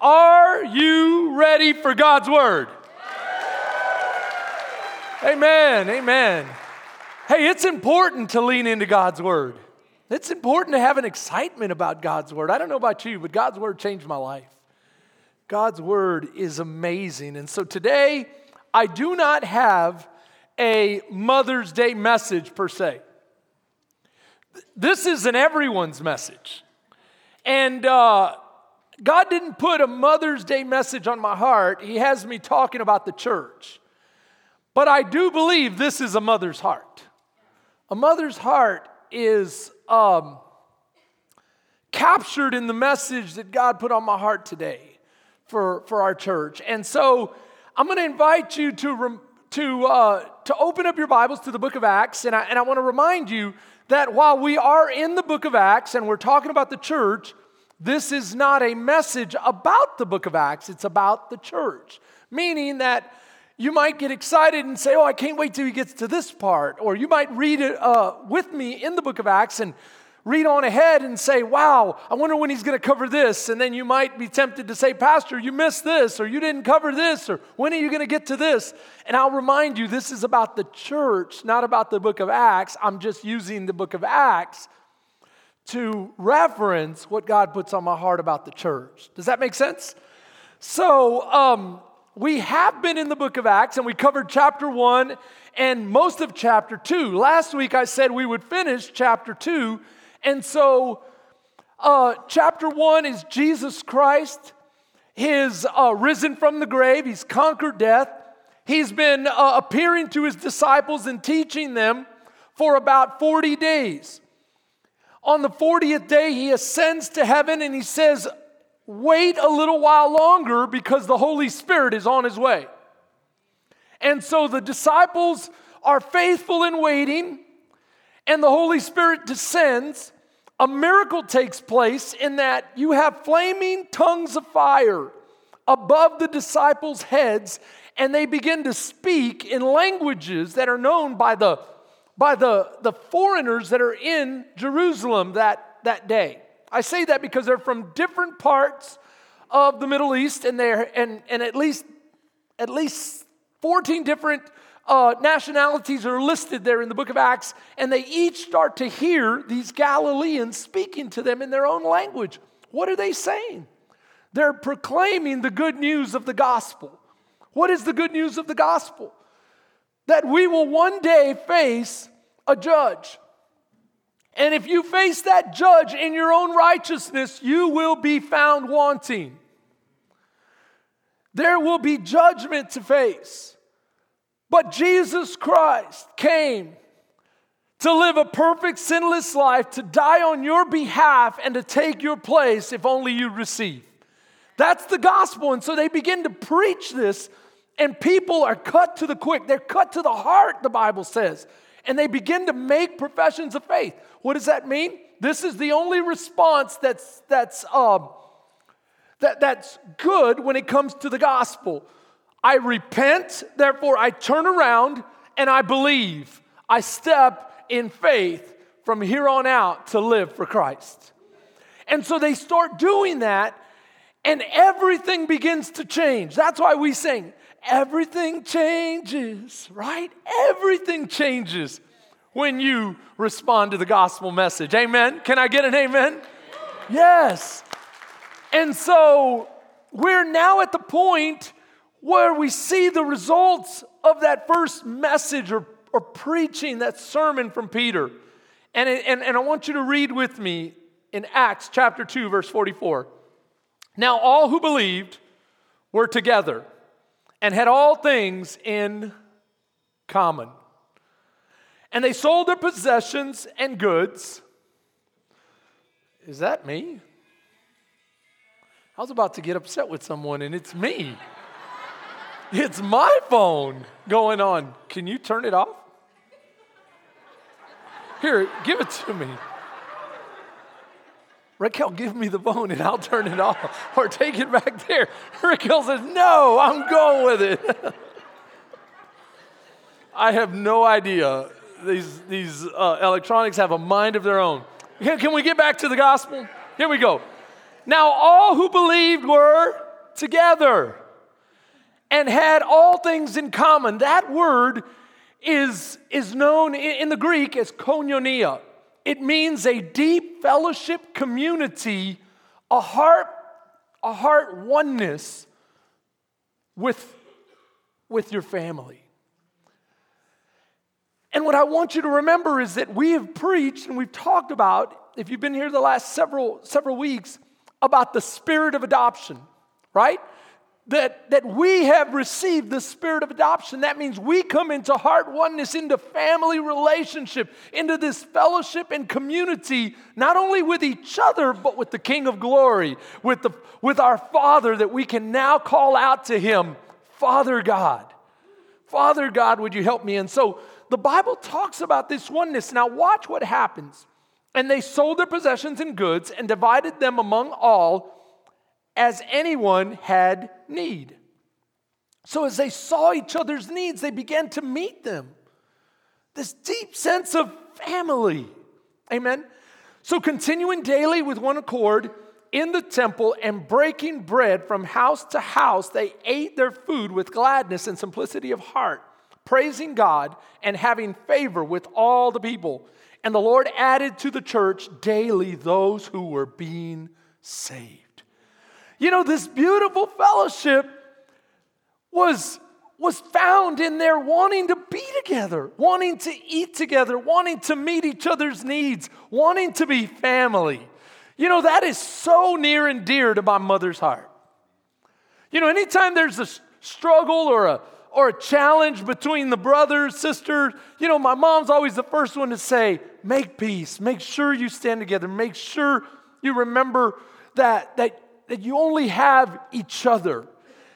Are you ready for God's word? Amen. Amen. Hey, it's important to lean into God's word. It's important to have an excitement about God's word. I don't know about you, but God's word changed my life. God's word is amazing. And so today, I do not have a Mother's Day message per se. This is an everyone's message. And uh, God didn't put a Mother's Day message on my heart, He has me talking about the church. But I do believe this is a mother's heart. A mother's heart is um, captured in the message that God put on my heart today for, for our church. And so I'm going to invite you to, to, uh, to open up your Bibles to the book of Acts. And I, and I want to remind you that while we are in the book of Acts and we're talking about the church, this is not a message about the book of Acts, it's about the church. Meaning that you might get excited and say, Oh, I can't wait till he gets to this part. Or you might read it uh, with me in the book of Acts and read on ahead and say, Wow, I wonder when he's going to cover this. And then you might be tempted to say, Pastor, you missed this, or you didn't cover this, or when are you going to get to this? And I'll remind you, this is about the church, not about the book of Acts. I'm just using the book of Acts to reference what God puts on my heart about the church. Does that make sense? So, um, we have been in the book of Acts and we covered chapter one and most of chapter two. Last week I said we would finish chapter two. And so, uh, chapter one is Jesus Christ, His uh, risen from the grave, He's conquered death. He's been uh, appearing to His disciples and teaching them for about 40 days. On the 40th day, he ascends to heaven and he says, Wait a little while longer because the Holy Spirit is on his way. And so the disciples are faithful in waiting, and the Holy Spirit descends. A miracle takes place in that you have flaming tongues of fire above the disciples' heads, and they begin to speak in languages that are known by the by the, the foreigners that are in Jerusalem that, that day. I say that because they're from different parts of the Middle East, and they're and, and at least at least 14 different uh, nationalities are listed there in the book of Acts, and they each start to hear these Galileans speaking to them in their own language. What are they saying? They're proclaiming the good news of the gospel. What is the good news of the gospel? That we will one day face a judge. And if you face that judge in your own righteousness, you will be found wanting. There will be judgment to face. But Jesus Christ came to live a perfect, sinless life, to die on your behalf, and to take your place if only you receive. That's the gospel. And so they begin to preach this, and people are cut to the quick. They're cut to the heart, the Bible says and they begin to make professions of faith. What does that mean? This is the only response that's, that's, um, that, that's good when it comes to the gospel. I repent, therefore I turn around and I believe. I step in faith from here on out to live for Christ. And so they start doing that, and everything begins to change. That's why we sing, everything changes, right? Everything changes when you respond to the gospel message. Amen? Can I get an amen? Yes. And so we're now at the point where we see the results of that first message or, or preaching, that sermon from Peter. And, and, and I want you to read with me in Acts chapter 2, verse 44. Now, all who believed were together and had all things in common. And they sold their possessions and goods. Is that me? I was about to get upset with someone, and it's me. it's my phone going on. Can you turn it off? Here, give it to me. Raquel, give me the phone and I'll turn it off. Or take it back there. Raquel says, No, I'm going with it. I have no idea. These, these uh, electronics have a mind of their own. Can, can we get back to the gospel? Here we go. Now, all who believed were together and had all things in common. That word is, is known in the Greek as koinonia. It means a deep fellowship community, a heart, a heart oneness with, with your family. And what I want you to remember is that we have preached and we've talked about, if you've been here the last several, several weeks, about the spirit of adoption, right? That, that we have received the spirit of adoption. That means we come into heart oneness, into family relationship, into this fellowship and community, not only with each other, but with the King of glory, with, the, with our Father, that we can now call out to Him, Father God. Father God, would you help me? And so the Bible talks about this oneness. Now, watch what happens. And they sold their possessions and goods and divided them among all as anyone had need. So, as they saw each other's needs, they began to meet them. This deep sense of family. Amen. So, continuing daily with one accord in the temple and breaking bread from house to house, they ate their food with gladness and simplicity of heart praising God and having favor with all the people. And the Lord added to the church daily those who were being saved. You know, this beautiful fellowship was, was found in their wanting to be together, wanting to eat together, wanting to meet each other's needs, wanting to be family. You know, that is so near and dear to my mother's heart. You know, anytime there's a struggle or a or a challenge between the brothers, sisters, you know, my mom's always the first one to say, make peace, make sure you stand together, make sure you remember that, that, that you only have each other.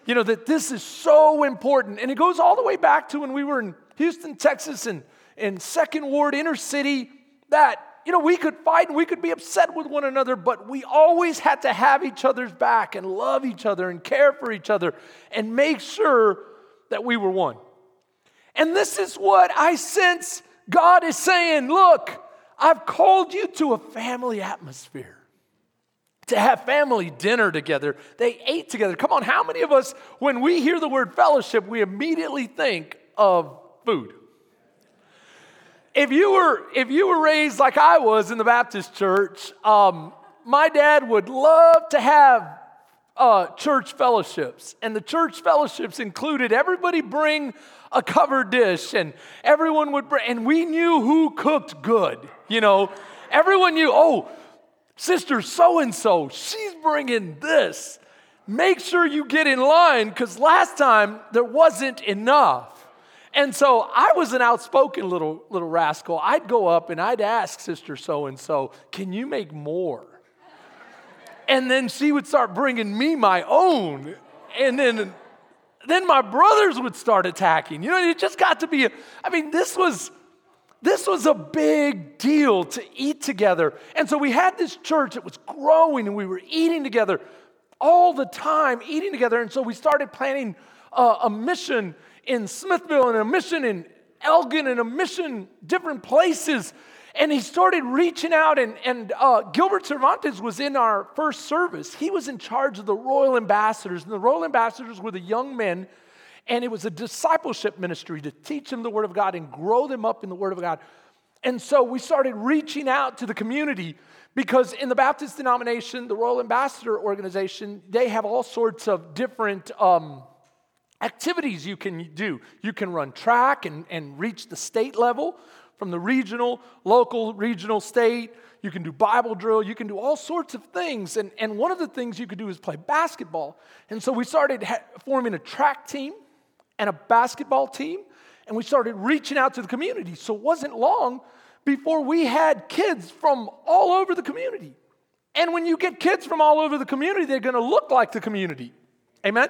You know, that this is so important. And it goes all the way back to when we were in Houston, Texas, and in Second Ward, inner city, that, you know, we could fight and we could be upset with one another, but we always had to have each other's back and love each other and care for each other and make sure that we were one. And this is what I sense God is saying look, I've called you to a family atmosphere. To have family dinner together. They ate together. Come on, how many of us, when we hear the word fellowship, we immediately think of food? If you were, if you were raised like I was in the Baptist church, um, my dad would love to have uh, church fellowships. And the church fellowships included everybody bring a covered dish, and everyone would bring, and we knew who cooked good. You know, everyone knew, oh, sister so and so, she's bringing this. Make sure you get in line because last time there wasn't enough. And so I was an outspoken little, little rascal. I'd go up and I'd ask Sister so and so, can you make more? And then she would start bringing me my own. And then, then my brothers would start attacking. You know, it just got to be, I mean, this was, this was a big deal to eat together. And so we had this church that was growing and we were eating together all the time, eating together. And so we started planning a, a mission in Smithville and a mission in Elgin and a mission different places and he started reaching out, and, and uh, Gilbert Cervantes was in our first service. He was in charge of the royal ambassadors, and the royal ambassadors were the young men, and it was a discipleship ministry to teach them the Word of God and grow them up in the Word of God. And so we started reaching out to the community because in the Baptist denomination, the Royal Ambassador Organization, they have all sorts of different um, activities you can do. You can run track and, and reach the state level from the regional, local, regional, state. You can do Bible drill. You can do all sorts of things. And, and one of the things you could do is play basketball. And so we started ha- forming a track team and a basketball team. And we started reaching out to the community. So it wasn't long before we had kids from all over the community. And when you get kids from all over the community, they're to look like the community. Amen?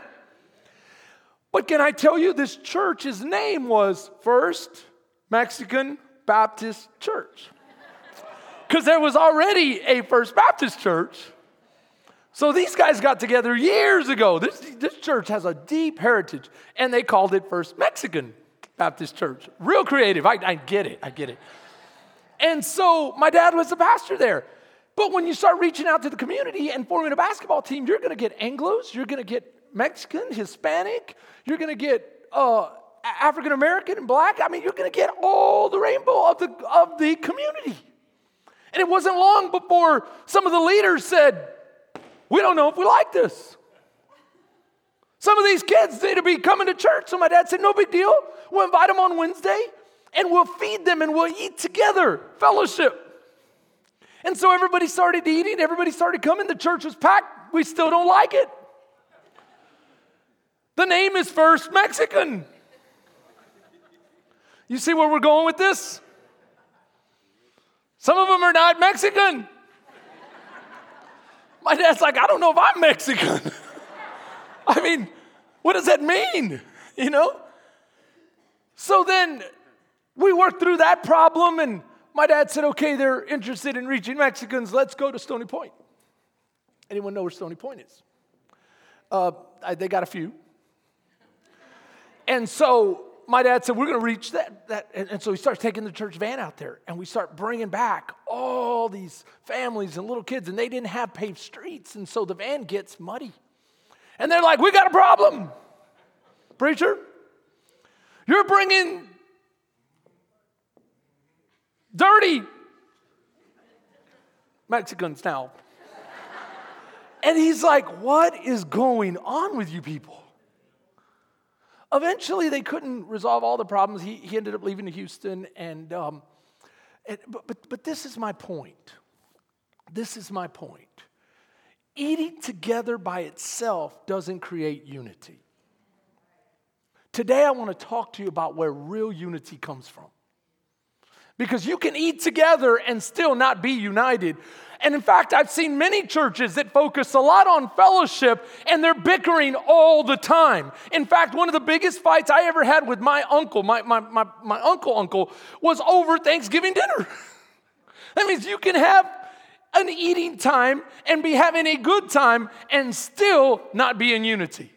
But can I tell you, this church's name was First Mexican Baptist Church. Because there was already a First Baptist Church. So these guys got together years ago. This, this church has a deep heritage, and they called it First Mexican Baptist Church. Real creative. I, I get it. I get it. And so my dad was the pastor there. But when you start reaching out to the community and forming a basketball team, you're going to get Anglos, you're going to get Mexican, Hispanic, you're going to get uh, African American and black. I mean, you're going to get all the rainbow of the, of the community. And it wasn't long before some of the leaders said, We don't know if we like this. Some of these kids need to be coming to church. So my dad said, No big deal. We'll invite them on Wednesday and we'll feed them and we'll eat together, fellowship. And so everybody started eating, everybody started coming. The church was packed. We still don't like it. The name is First Mexican. You see where we're going with this? Some of them are not Mexican. My dad's like, I don't know if I'm Mexican. I mean, what does that mean? You know? So then we worked through that problem, and my dad said, okay, they're interested in reaching Mexicans. Let's go to Stony Point. Anyone know where Stony Point is? Uh, I, they got a few. And so my dad said, We're going to reach that. that. And, and, so he starts taking the church van out there, and we start bringing back all these families and little kids, and they didn't have paved streets. And so the van gets muddy. And they're like, We got a problem. Preacher, you're bringing dirty Mexicans now. and he's like, What is going on with you people? Eventually, they couldn't resolve all the problems. He, he ended up leaving to Houston. And, um, and but, but, but this is my point. This is my point. Eating together by itself doesn't create unity. Today, I want to talk to you about where real unity comes from. Because you can eat together and still not be united. And in fact, I've seen many churches that focus a lot on fellowship and they're bickering all the time. In fact, one of the biggest fights I ever had with my uncle, my, my, my, my uncle uncle, was over Thanksgiving dinner. that means you can have an eating time and be having a good time and still not be in unity.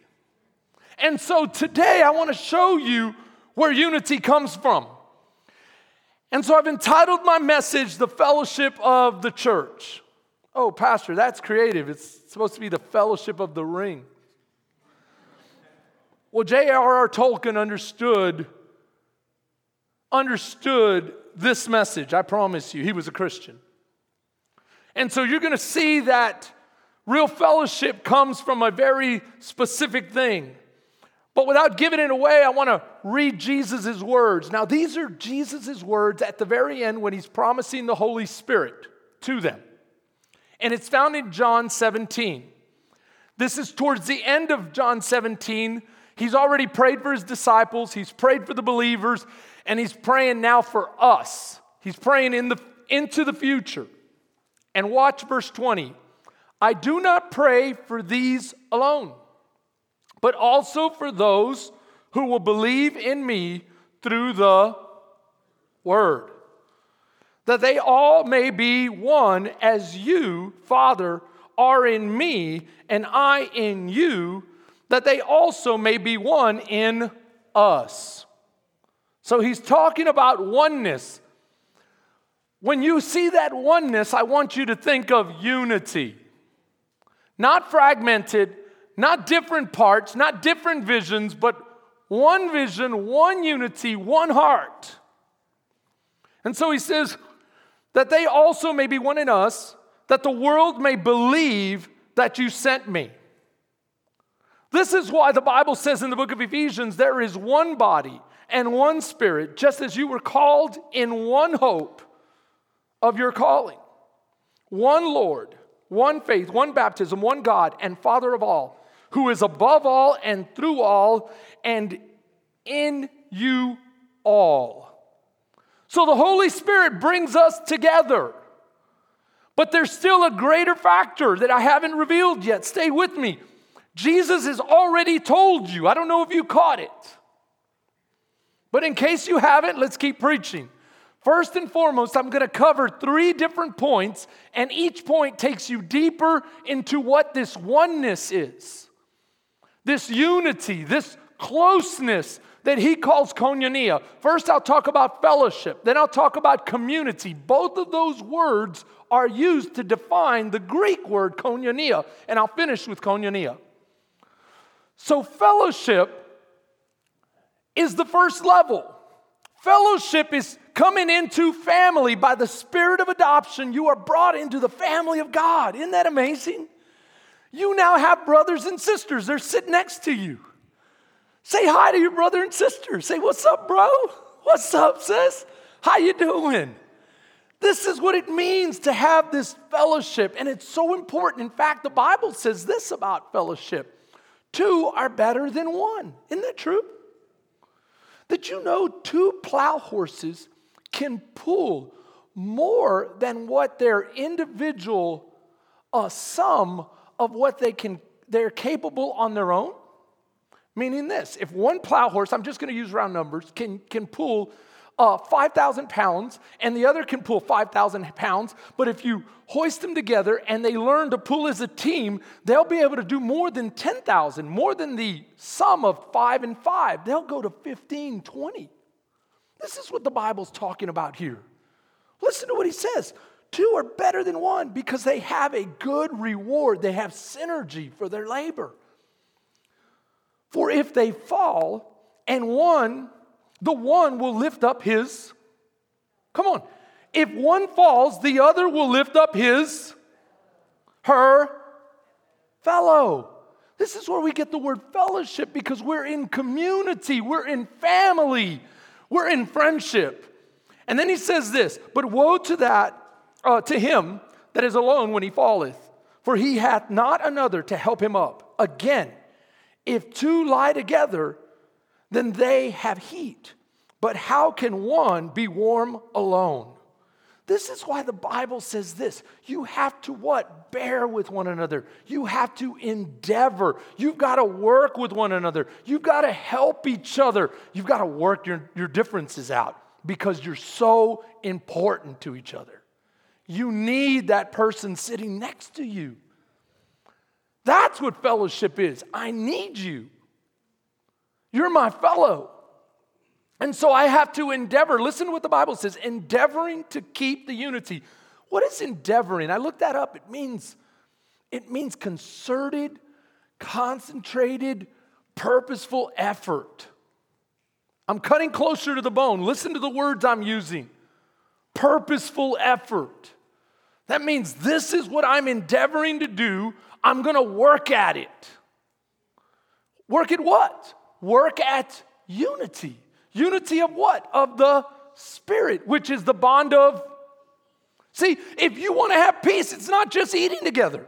And so today I want to show you where unity comes from. And so I've entitled my message, The Fellowship of the Church. Oh, Pastor, that's creative. It's supposed to be the fellowship of the ring. Well, J.R.R. Tolkien understood, understood this message. I promise you, he was a Christian. And so you're going to see that real fellowship comes from a very specific thing. But without giving it away, I want to read Jesus' words. Now, these are Jesus' words at the very end when he's promising the Holy Spirit to them. And it's found in John 17. This is towards the end of John 17. He's already prayed for his disciples, he's prayed for the believers, and he's praying now for us. He's praying in the, into the future. And watch verse 20. I do not pray for these alone but also for those who will believe in me through the word. That they all may be one as you, Father, are in me and I in you, that they also may be one in us. So he's talking about oneness. When you see that oneness, I want you to think of unity. Not fragmented, not different parts, not different visions, but one vision, one unity, one heart. And so he says that they also may be one in us, that the world may believe that you sent me. This is why the Bible says in the book of Ephesians there is one body and one spirit, just as you were called in one hope of your calling. One Lord, one faith, one baptism, one God, and Father of all who is above all and through all and in you all. So the Holy Spirit brings us together. But there's still a greater factor that I haven't revealed yet. Stay with me. Jesus has already told you. I don't know if you caught it. But in case you haven't, let's keep preaching. First and foremost, I'm going to cover three different points, and each point takes you deeper into what this oneness is this unity, this closeness that he calls koinonia. First, I'll talk about fellowship, then I'll talk about community. Both of those words are used to define the Greek word koinonia, and I'll finish with koinonia. So, fellowship is the first level. Fellowship is coming into family by the spirit of adoption. You are brought into the family of God. Isn't that amazing? You now have brothers and sisters. They're sitting next to you. Say hi to your brother and sister. Say, "What's up, bro? What's up, sis? How you doing?" This is what it means to have this fellowship, and it's so important. In fact, the Bible says this about fellowship two are better than one. Isn't that true? Did you know two plow horses can pull more than what their individual uh, sum of what they can they're capable on their own? Meaning this, if one plow horse, I'm just going to use round numbers, can, can pull uh, 5,000 pounds and the other can pull 5,000 pounds, but if you hoist them together and they learn to pull as a team, they'll be able to do more than 10,000, more than the sum of five and five. They'll go to 15, 20. This is what the Bible's talking about here. Listen to what he says. Two are better than one because they have a good reward, they have synergy for their labor. For if they fall and one the one will lift up his. Come on. If one falls, the other will lift up his, her fellow. This is where we get the word fellowship because we're in community, we're in family, we're in friendship. And then he says this, but woe to that, uh, to him that is alone when he falleth, for he hath not another to help him up. Again, if two lie together, then they have heat. But how can one be warm alone? This is why the Bible says this. You have to what? Bear with one another. You have to endeavor. You've got to work with one another. You've got to help each other. You've got to work your, your differences out because you're so important to each other. You need that person sitting next to you. That's what fellowship is. I need you. You're my fellow. And so I have to endeavor. Listen to what the Bible says endeavoring to keep the unity. What is endeavoring? I looked that up. It means it means concerted, concentrated, purposeful effort. I'm cutting closer to the bone. Listen to the words I'm using. Purposeful effort. That means this is what I'm endeavoring to do. I'm going to work at it. Work at what? Work at unity. Unity of what? Of the Spirit, which is the bond of. See, if you want to have peace, it's not just eating together.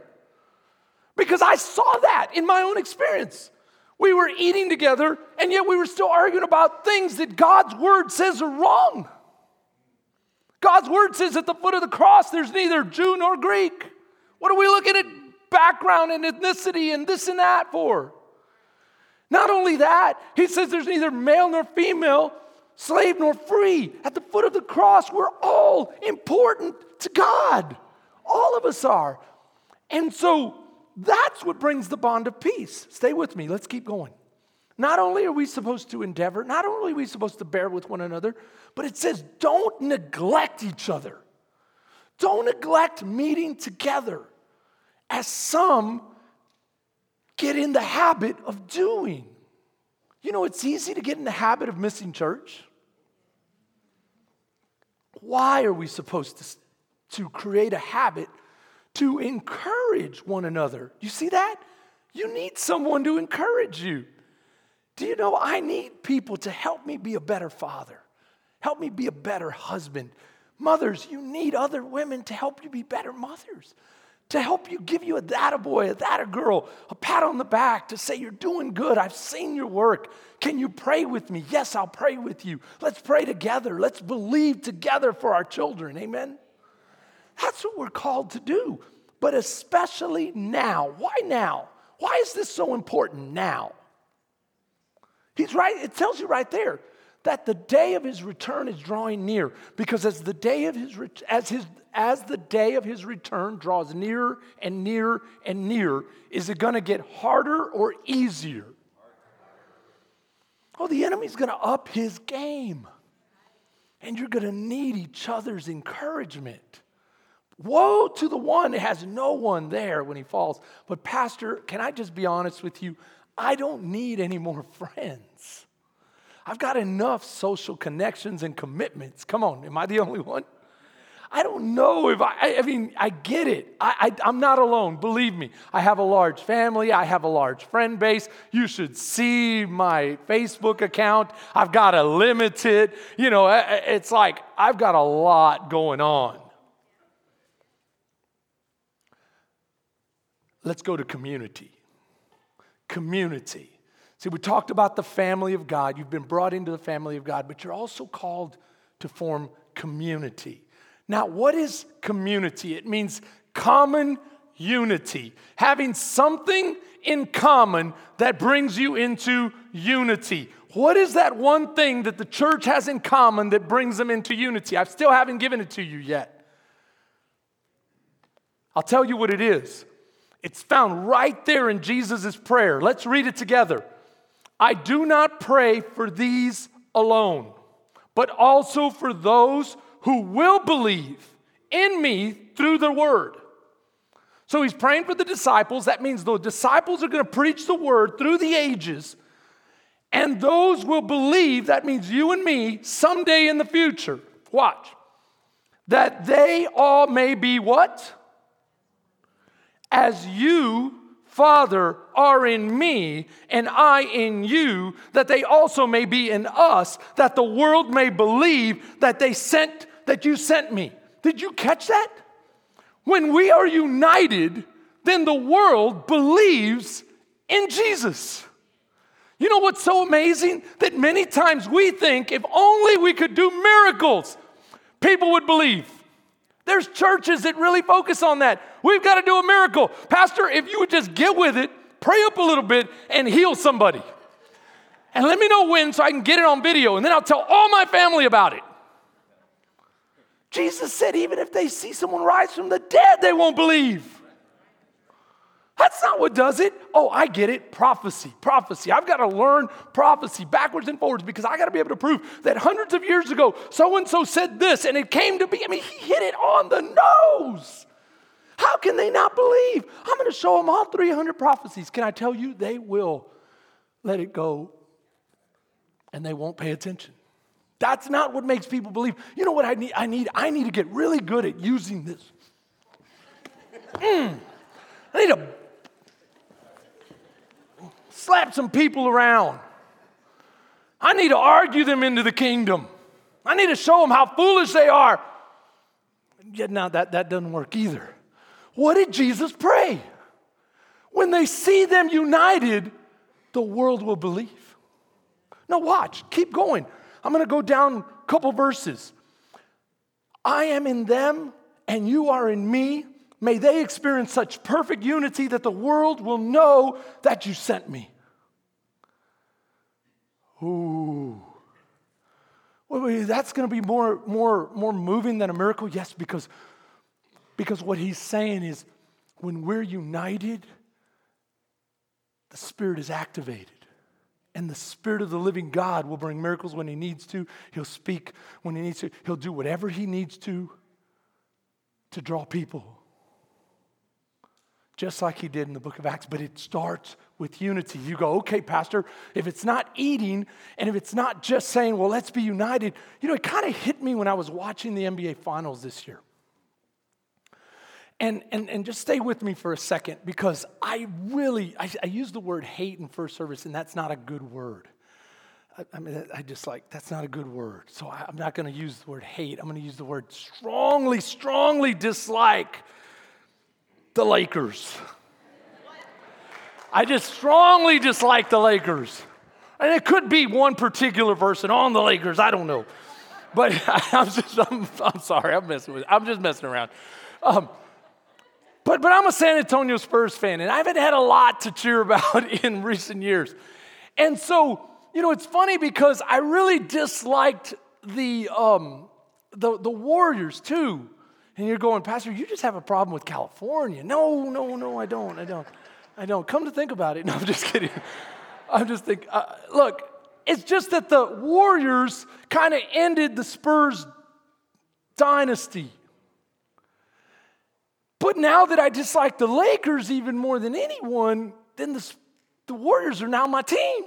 Because I saw that in my own experience. We were eating together, and yet we were still arguing about things that God's word says are wrong. God's word says at the foot of the cross, there's neither Jew nor Greek. What are we looking at background and ethnicity and this and that for? Not only that, he says there's neither male nor female, slave nor free. At the foot of the cross, we're all important to God. All of us are. And so that's what brings the bond of peace. Stay with me, let's keep going. Not only are we supposed to endeavor, not only are we supposed to bear with one another, but it says don't neglect each other. Don't neglect meeting together, as some get in the habit of doing. You know, it's easy to get in the habit of missing church. Why are we supposed to, to create a habit to encourage one another? You see that? You need someone to encourage you. Do you know I need people to help me be a better father, help me be a better husband? Mothers, you need other women to help you be better mothers to help you give you a that a boy, a data girl, a pat on the back to say, You're doing good. I've seen your work. Can you pray with me? Yes, I'll pray with you. Let's pray together. Let's believe together for our children. Amen. That's what we're called to do, but especially now. Why now? Why is this so important now? He's right, it tells you right there that the day of his return is drawing near because as the day of his as his as the day of his return draws nearer and nearer and nearer is it going to get harder or easier? Oh the enemy's going to up his game and you're going to need each other's encouragement. Woe to the one that has no one there when he falls. But pastor can i just be honest with you? I don't need any more friends. I've got enough social connections and commitments. Come on, am I the only one? I don't know if I, I mean, I get it. I, I, am not alone, believe me. I have a large family, I have a large friend base. You should see my Facebook account. I've got a limited. You know, it's like I've got a lot going on. Let's go to community. Community. See, we talked about the family of God. You've been brought into the family of God, but you're also called to form community. Now, what is community? It means common unity, having something in common that brings you into unity. What is that one thing that the church has in common that brings them into unity? I still haven't given it to you yet. I'll tell you what it is. It's found right there in Jesus' prayer. Let's read it together. I do not pray for these alone, but also for those who will believe in me through the word. So he's praying for the disciples. That means the disciples are going to preach the word through the ages. And those will believe, that means you and me, someday in the future. Watch. That they all may be what? As you Father, are in me, and I in you, that they also may be in us, that the world may believe that they sent, that you sent me. Did you catch that? When we are united, then the world believes in Jesus. You know what's so amazing? That many times we think if only we could do miracles, people would believe. There's churches that really focus on that. We've got to do a miracle. Pastor, if you would just get with it, pray up a little bit, and heal somebody. And let me know when so I can get it on video, and then I'll tell all my family about it. Jesus said, even if they see someone rise from the dead, they won't believe. That's not what does it. Oh, I get it. Prophecy, prophecy. I've got to learn prophecy backwards and forwards because I got to be able to prove that hundreds of years ago, so and so said this and it came to be. I mean, he hit it on the nose. How can they not believe? I'm going to show them all 300 prophecies. Can I tell you, they will let it go and they won't pay attention. That's not what makes people believe. You know what I need? I need, I need to get really good at using this. Mm. I need to slap some people around. I need to argue them into the kingdom. I need to show them how foolish they are. Yet now that, that doesn't work either. What did Jesus pray? When they see them united, the world will believe. Now, watch, keep going. I'm going to go down a couple verses. I am in them, and you are in me. May they experience such perfect unity that the world will know that you sent me. Ooh. Wait, that's going to be more, more, more moving than a miracle? Yes, because, because what he's saying is when we're united, the Spirit is activated. And the Spirit of the living God will bring miracles when He needs to. He'll speak when He needs to. He'll do whatever He needs to to draw people just like he did in the book of Acts, but it starts with unity. You go, okay, Pastor, if it's not eating and if it's not just saying, well, let's be united, you know, it kind of hit me when I was watching the NBA finals this year. And, and, and just stay with me for a second because I really, I, I use the word hate in first service, and that's not a good word. I, I mean, I just like, that's not a good word. So I, I'm not going to use the word hate. I'm going to use the word strongly, strongly dislike the Lakers. I just strongly dislike the Lakers. And it could be one particular person on the Lakers, I don't know. But I'm just, I'm, I'm sorry, I'm messing with, I'm just messing around. Um, but, but I'm a San Antonio Spurs fan, and I haven't had a lot to cheer about in recent years. And so, you know, it's funny because I really disliked the, um, the, the Warriors too. And you're going, Pastor, you just have a problem with California. No, no, no, I don't. I don't. I don't. Come to think about it. No, I'm just kidding. I'm just thinking, uh, look, it's just that the Warriors kind of ended the Spurs dynasty. But now that I dislike the Lakers even more than anyone, then the, the Warriors are now my team.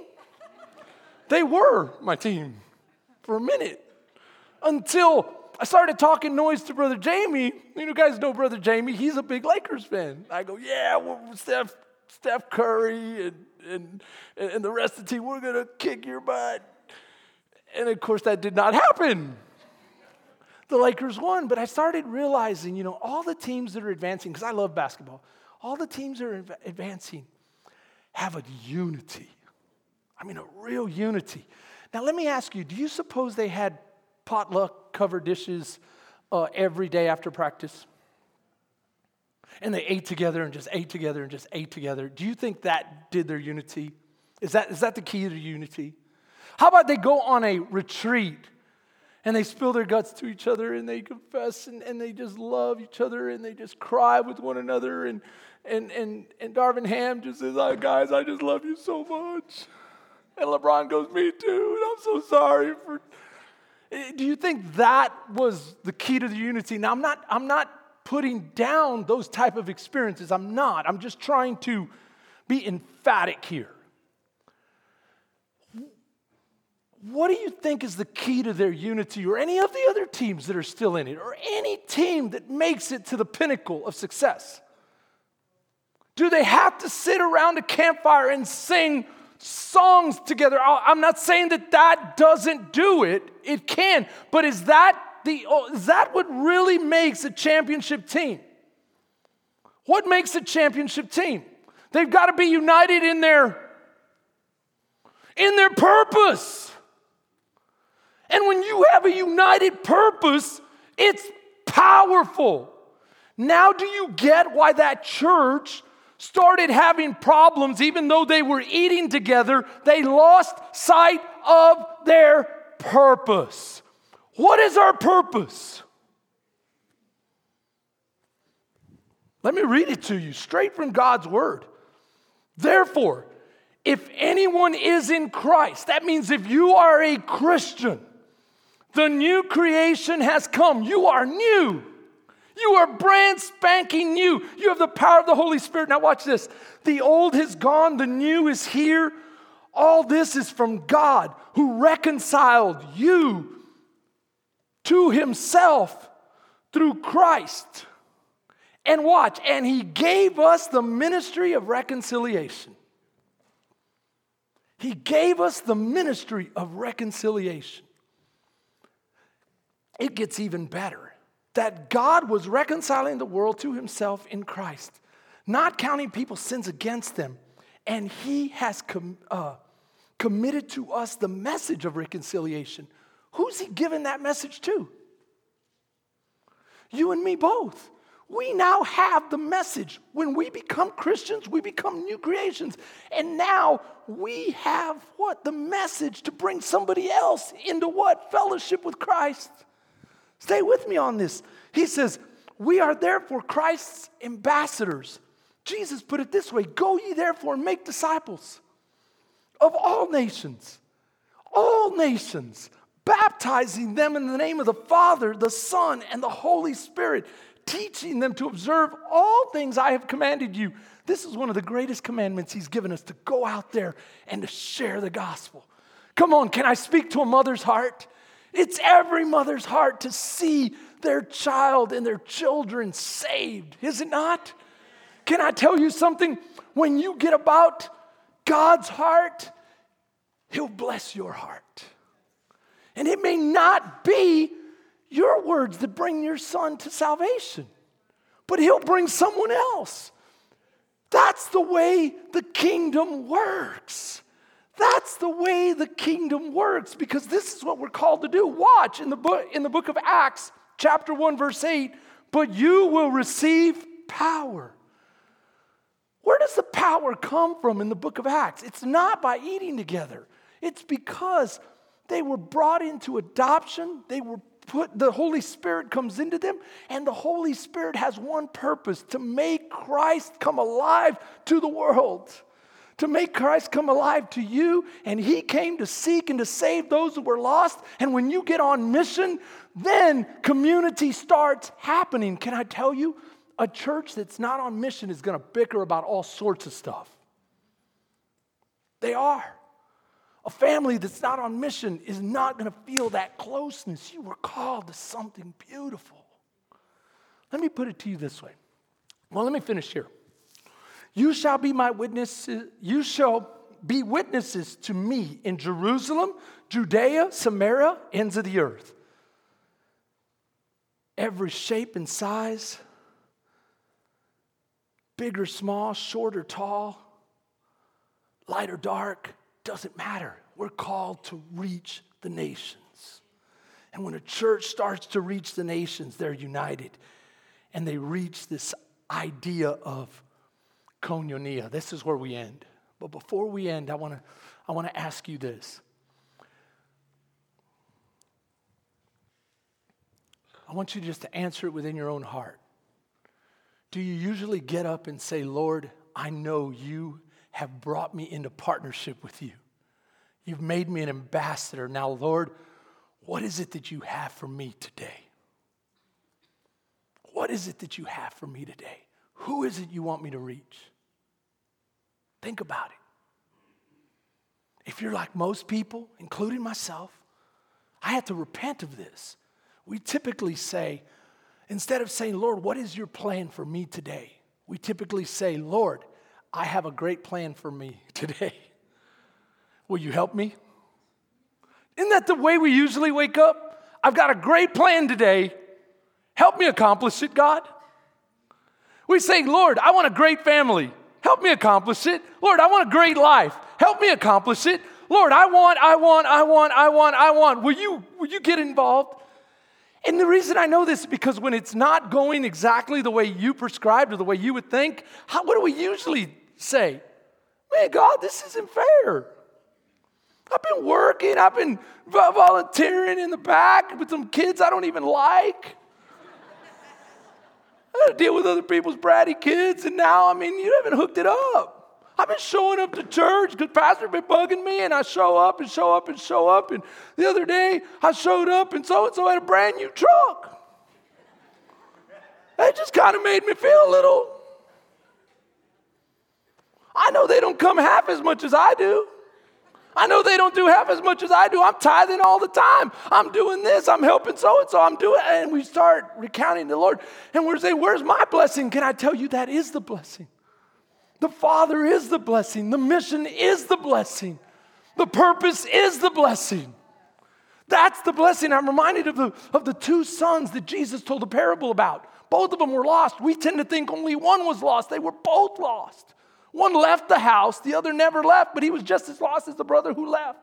They were my team for a minute until I started talking noise to Brother Jamie. You guys know Brother Jamie. He's a big Lakers fan. I go, yeah, well, Steph, Steph Curry and, and, and the rest of the team, we're going to kick your butt. And of course, that did not happen. The Lakers won, but I started realizing, you know, all the teams that are advancing, because I love basketball, all the teams that are advancing have a unity. I mean, a real unity. Now, let me ask you do you suppose they had potluck covered dishes uh, every day after practice? And they ate together and just ate together and just ate together. Do you think that did their unity? Is that, is that the key to unity? How about they go on a retreat and they spill their guts to each other and they confess and, and they just love each other and they just cry with one another and and and and Darvin Ham just says, oh, guys, I just love you so much. And LeBron goes, Me too, and I'm so sorry for eh, do you think that was the key to the unity? Now I'm not I'm not putting down those type of experiences. I'm not. I'm just trying to be emphatic here. What do you think is the key to their unity, or any of the other teams that are still in it, or any team that makes it to the pinnacle of success? Do they have to sit around a campfire and sing songs together? Oh, I'm not saying that that doesn't do it, it can, but is that, the, is that what really makes a championship team? What makes a championship team? They've got to be united in their in their purpose. And when you have a united purpose, it's powerful. Now, do you get why that church started having problems even though they were eating together? They lost sight of their purpose. What is our purpose? Let me read it to you straight from God's word. Therefore, if anyone is in Christ, that means if you are a Christian, the new creation has come. You are new. You are brand spanking new. You have the power of the Holy Spirit. Now, watch this. The old has gone, the new is here. All this is from God who reconciled you to himself through Christ. And watch, and he gave us the ministry of reconciliation. He gave us the ministry of reconciliation it gets even better that God was reconciling the world to himself in Christ, not counting people's sins against them. And he has com- uh, committed to us the message of reconciliation. Who's he giving that message to? You and me both. We now have the message. When we become Christians, we become new creations. And now we have what? The message to bring somebody else into what? Fellowship with Christ. Stay with me on this. He says, We are therefore Christ's ambassadors. Jesus put it this way Go ye therefore and make disciples of all nations, all nations, baptizing them in the name of the Father, the Son, and the Holy Spirit, teaching them to observe all things I have commanded you. This is one of the greatest commandments He's given us to go out there and to share the gospel. Come on, can I speak to a mother's heart? It's every mother's heart to see their child and their children saved, is it not? Can I tell you something? When you get about God's heart, He'll bless your heart. And it may not be your words that bring your son to salvation, but He'll bring someone else. That's the way the kingdom works. That's the way the kingdom works because this is what we're called to do. Watch in the book in the book of Acts, chapter 1 verse 8, but you will receive power. Where does the power come from in the book of Acts? It's not by eating together. It's because they were brought into adoption. They were put the Holy Spirit comes into them and the Holy Spirit has one purpose to make Christ come alive to the world to make Christ come alive to you, and He came to seek and to save those who were lost. And when you get on mission, then community starts happening. Can I tell you? A church that's not on mission is going to bicker about all sorts of stuff. They are. A family that's not on mission is not going to feel that closeness. You were called to something beautiful. Let me put it to you this way. Well, let me finish here. You shall be my witnesses, you shall be witnesses to me in Jerusalem, Judea, Samaria, ends of the earth. Every shape and size, big or small, short or tall, light or dark, doesn't matter. We're called to reach the nations. And when a church starts to reach the nations, they're united and they reach this idea of koinonia. This is where we end. But before we end, I want to I want to ask you this. I want you just to answer it within your own heart. Do you usually get up and say, Lord, I know you have brought me into partnership with you? You've made me an ambassador. Now, Lord, what is it that you have for me today? What is it that you have for me today? Who is it you want me to reach? Think about it. If you're like most people, including myself, I had to repent of this. We typically say, instead of saying, Lord, what is your plan for me today? We typically say, Lord, I have a great plan for me today. Will you help me? Isn't that the way we usually wake up? I've got a great plan today. Help me accomplish it, God. We say, Lord, I want a great family. Help me accomplish it. Lord, I want a great life. Help me accomplish it. Lord, I want, I want, I want, I want, I want. Will you, will you get involved? And the reason I know this is because when it's not going exactly the way you prescribed or the way you would think, how, what do we usually say? Man, God, this isn't fair. I've been working, I've been volunteering in the back with some kids I don't even like. I got to deal with other people's bratty kids, and now, I mean, you haven't hooked it up. I've been showing up to church because Pastor has been bugging me, and I show up and show up and show up. And the other day, I showed up, and so and so had a brand new truck. That just kind of made me feel a little. I know they don't come half as much as I do. I know they don't do half as much as I do. I'm tithing all the time. I'm doing this. I'm helping so and so. I'm doing, and we start recounting the Lord. And we're saying, Where's my blessing? Can I tell you that is the blessing? The Father is the blessing. The mission is the blessing. The purpose is the blessing. That's the blessing. I'm reminded of the, of the two sons that Jesus told a parable about. Both of them were lost. We tend to think only one was lost. They were both lost. One left the house, the other never left, but he was just as lost as the brother who left.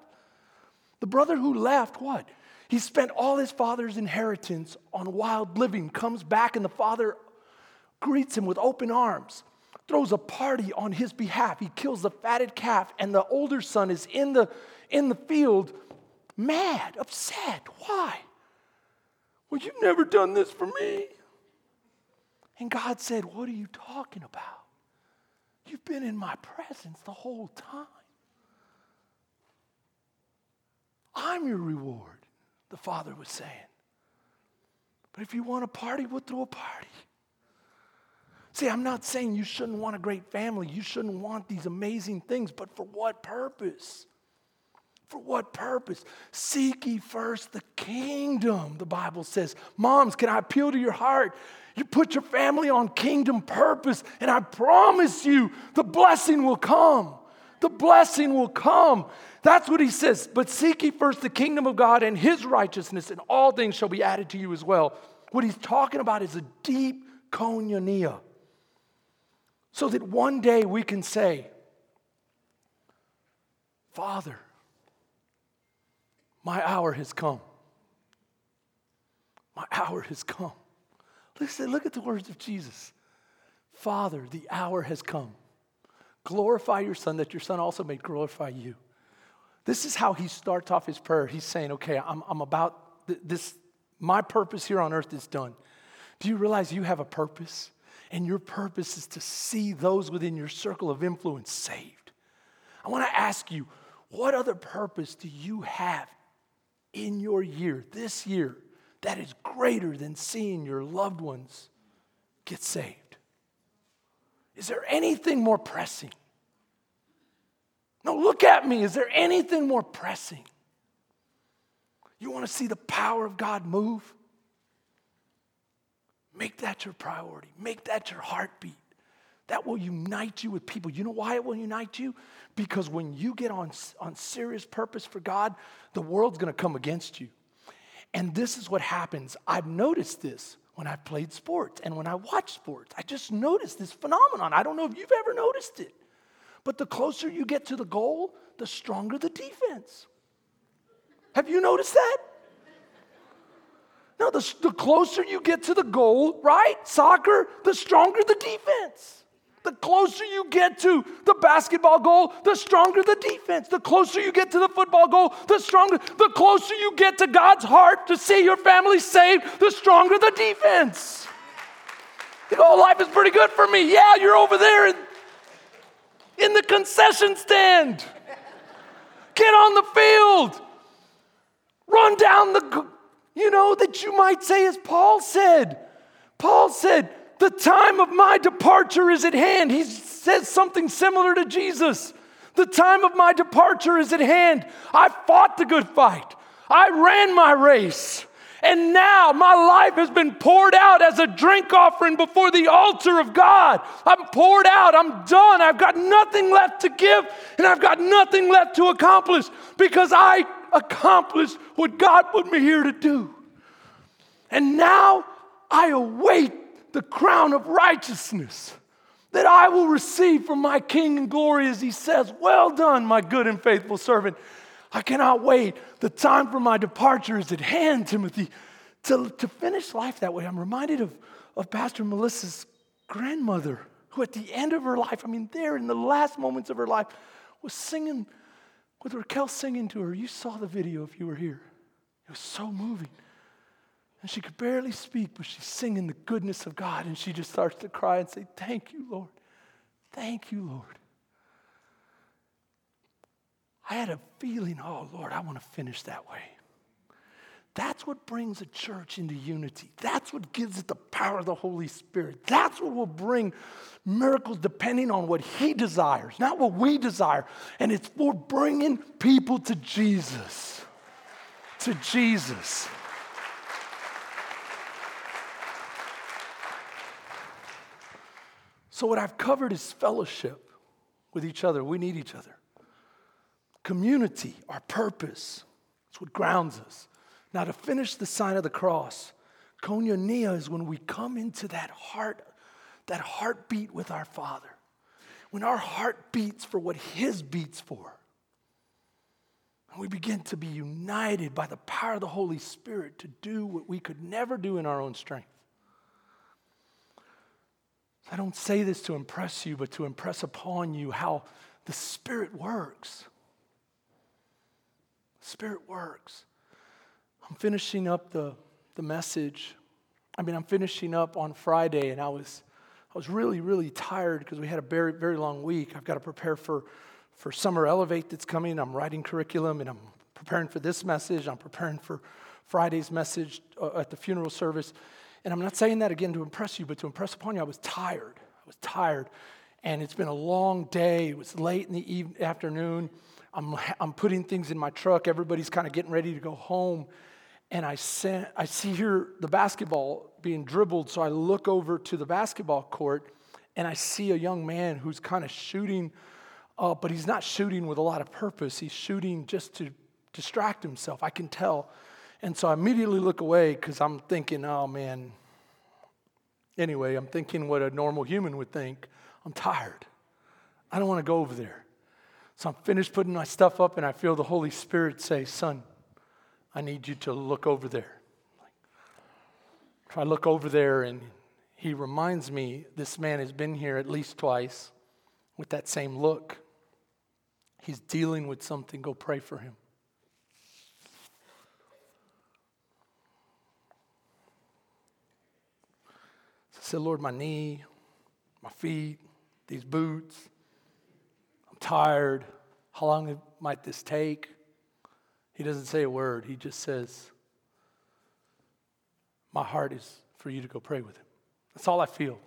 The brother who left, what? He spent all his father's inheritance on wild living, comes back, and the father greets him with open arms, throws a party on his behalf. He kills the fatted calf, and the older son is in the, in the field, mad, upset. Why? Well, you've never done this for me. And God said, What are you talking about? You've been in my presence the whole time. I'm your reward, the father was saying. But if you want a party, we'll throw a party. See, I'm not saying you shouldn't want a great family. You shouldn't want these amazing things, but for what purpose? For what purpose? Seek ye first the kingdom, the Bible says. Moms, can I appeal to your heart? You put your family on kingdom purpose, and I promise you the blessing will come. The blessing will come. That's what he says. But seek ye first the kingdom of God and his righteousness, and all things shall be added to you as well. What he's talking about is a deep koinonia. So that one day we can say, Father, my hour has come. My hour has come. Listen, look at the words of Jesus. Father, the hour has come. Glorify your son, that your son also may glorify you. This is how he starts off his prayer. He's saying, Okay, I'm, I'm about this, my purpose here on earth is done. Do you realize you have a purpose? And your purpose is to see those within your circle of influence saved. I want to ask you, what other purpose do you have in your year, this year, that is greater than seeing your loved ones get saved? Is there anything more pressing? No, look at me. Is there anything more pressing? You want to see the power of God move? Make that your priority. Make that your heartbeat. That will unite you with people. You know why it will unite you? Because when you get on, on serious purpose for God, the world's gonna come against you. And this is what happens. I've noticed this when I've played sports and when I watch sports. I just noticed this phenomenon. I don't know if you've ever noticed it. But the closer you get to the goal, the stronger the defense. Have you noticed that? No, the, the closer you get to the goal, right? Soccer, the stronger the defense. The closer you get to the basketball goal, the stronger the defense. The closer you get to the football goal, the stronger. The closer you get to God's heart to see your family saved, the stronger the defense. You oh, life is pretty good for me. Yeah, you're over there in, in the concession stand. Get on the field. Run down the, you know, that you might say, as Paul said. Paul said, the time of my departure is at hand. He says something similar to Jesus. The time of my departure is at hand. I fought the good fight, I ran my race. And now my life has been poured out as a drink offering before the altar of God. I'm poured out. I'm done. I've got nothing left to give and I've got nothing left to accomplish because I accomplished what God put me here to do. And now I await the crown of righteousness that I will receive from my King in glory as he says, Well done, my good and faithful servant. I cannot wait. The time for my departure is at hand, Timothy. To, to finish life that way, I'm reminded of, of Pastor Melissa's grandmother, who at the end of her life, I mean, there in the last moments of her life, was singing with Raquel singing to her. You saw the video if you were here. It was so moving. And she could barely speak, but she's singing the goodness of God. And she just starts to cry and say, Thank you, Lord. Thank you, Lord. I had a feeling, oh, Lord, I want to finish that way. That's what brings a church into unity. That's what gives it the power of the Holy Spirit. That's what will bring miracles depending on what He desires, not what we desire. And it's for bringing people to Jesus. To Jesus. So, what I've covered is fellowship with each other. We need each other. Community, our purpose. It's what grounds us. Now, to finish the sign of the cross, koinonia is when we come into that heart, that heartbeat with our Father. When our heart beats for what His beats for. And we begin to be united by the power of the Holy Spirit to do what we could never do in our own strength. I don't say this to impress you, but to impress upon you how the Spirit works. Spirit works. I'm finishing up the, the message. I mean, I'm finishing up on Friday, and I was, I was really, really tired because we had a very, very long week. I've got to prepare for, for Summer Elevate that's coming. I'm writing curriculum, and I'm preparing for this message. I'm preparing for Friday's message uh, at the funeral service. And I'm not saying that again to impress you, but to impress upon you, I was tired. I was tired. And it's been a long day. It was late in the eve- afternoon. I'm, I'm putting things in my truck. Everybody's kind of getting ready to go home. And I, sent, I see here the basketball being dribbled. So I look over to the basketball court and I see a young man who's kind of shooting, uh, but he's not shooting with a lot of purpose. He's shooting just to distract himself. I can tell. And so I immediately look away because I'm thinking, oh man. Anyway, I'm thinking what a normal human would think. I'm tired. I don't want to go over there. So I'm finished putting my stuff up, and I feel the Holy Spirit say, Son, I need you to look over there. If I look over there, and he reminds me this man has been here at least twice with that same look. He's dealing with something. Go pray for him. Said, Lord, my knee, my feet, these boots, I'm tired. How long might this take? He doesn't say a word. He just says, My heart is for you to go pray with him. That's all I feel.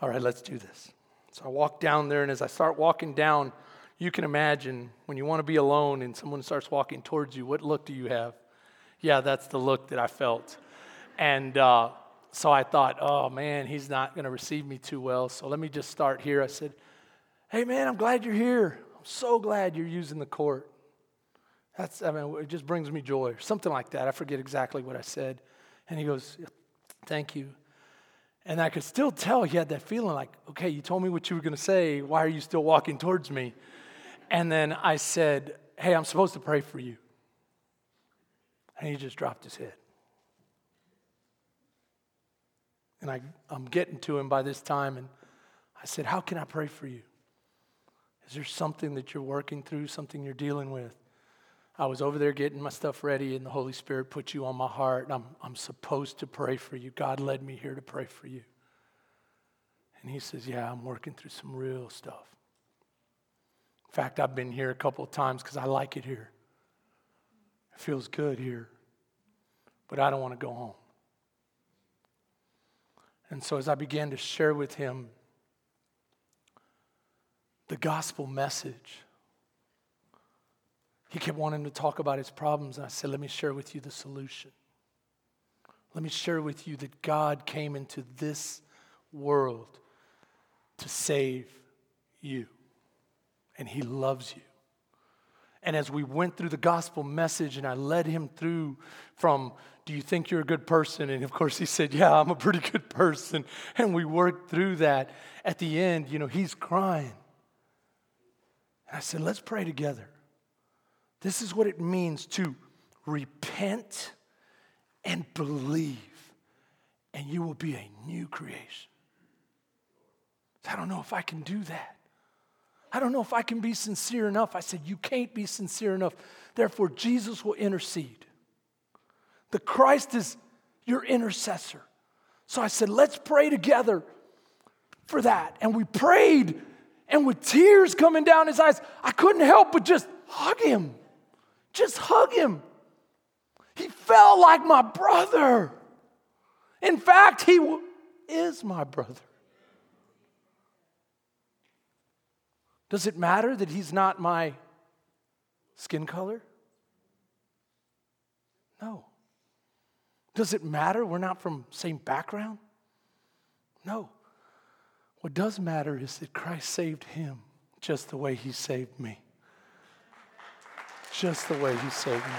All right, let's do this. So I walk down there, and as I start walking down, you can imagine when you want to be alone and someone starts walking towards you, what look do you have? Yeah, that's the look that I felt. And uh, so I thought, oh man, he's not going to receive me too well. So let me just start here. I said, hey man, I'm glad you're here. I'm so glad you're using the court. That's, I mean, it just brings me joy, something like that. I forget exactly what I said. And he goes, thank you. And I could still tell he had that feeling like, okay, you told me what you were going to say. Why are you still walking towards me? And then I said, Hey, I'm supposed to pray for you. And he just dropped his head. And I, I'm getting to him by this time, and I said, How can I pray for you? Is there something that you're working through, something you're dealing with? I was over there getting my stuff ready, and the Holy Spirit put you on my heart, and I'm, I'm supposed to pray for you. God led me here to pray for you. And he says, Yeah, I'm working through some real stuff. In fact, I've been here a couple of times because I like it here. It feels good here, but I don't want to go home. And so, as I began to share with him the gospel message, he kept wanting to talk about his problems. And I said, Let me share with you the solution. Let me share with you that God came into this world to save you and He loves you. And as we went through the gospel message and I led him through from, Do you think you're a good person? And of course, he said, Yeah, I'm a pretty good person. And we worked through that. At the end, you know, he's crying. And I said, Let's pray together. This is what it means to repent and believe, and you will be a new creation. I don't know if I can do that. I don't know if I can be sincere enough. I said, You can't be sincere enough. Therefore, Jesus will intercede. The Christ is your intercessor. So I said, Let's pray together for that. And we prayed, and with tears coming down his eyes, I couldn't help but just hug him. Just hug him. He felt like my brother. In fact, he is my brother. Does it matter that he's not my skin color? No. Does it matter we're not from same background? No. What does matter is that Christ saved him just the way he saved me. Just the way he saved me.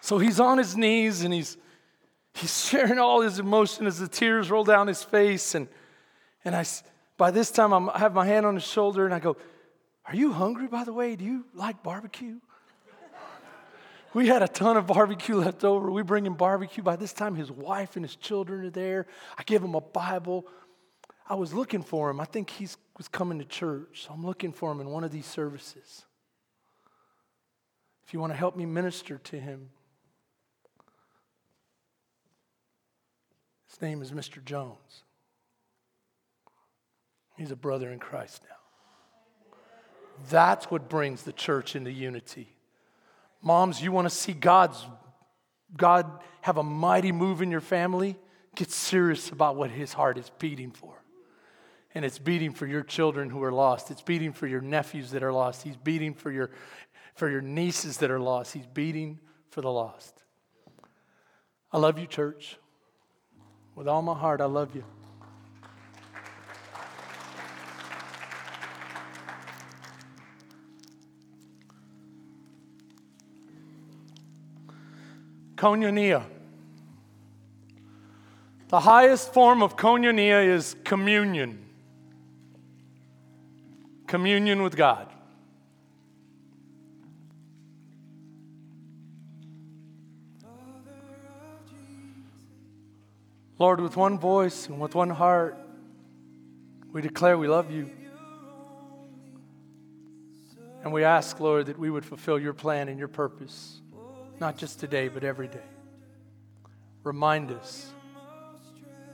So he's on his knees and he's he's sharing all his emotion as the tears roll down his face. And, and I, by this time, I'm, I have my hand on his shoulder and I go, Are you hungry, by the way? Do you like barbecue? we had a ton of barbecue left over. We bring him barbecue. By this time, his wife and his children are there. I give him a Bible. I was looking for him. I think he was coming to church. So I'm looking for him in one of these services. If you want to help me minister to him, His name is Mr. Jones. He's a brother in Christ now. That's what brings the church into unity. Moms, you want to see God's God have a mighty move in your family? Get serious about what his heart is beating for. And it's beating for your children who are lost. It's beating for your nephews that are lost. He's beating for your for your nieces that are lost. He's beating for the lost. I love you, church. With all my heart, I love you. Koinonia. The highest form of koinonia is communion. Communion with God. Lord, with one voice and with one heart, we declare we love you. And we ask, Lord, that we would fulfill your plan and your purpose, not just today, but every day. Remind us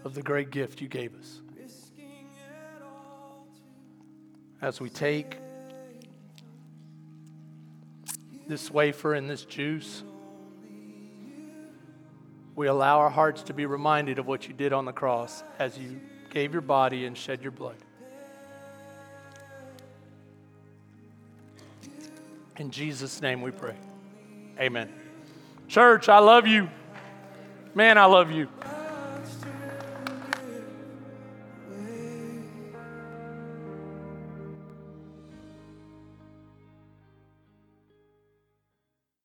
of the great gift you gave us. As we take this wafer and this juice, we allow our hearts to be reminded of what you did on the cross as you gave your body and shed your blood. In Jesus' name we pray. Amen. Church, I love you. Man, I love you.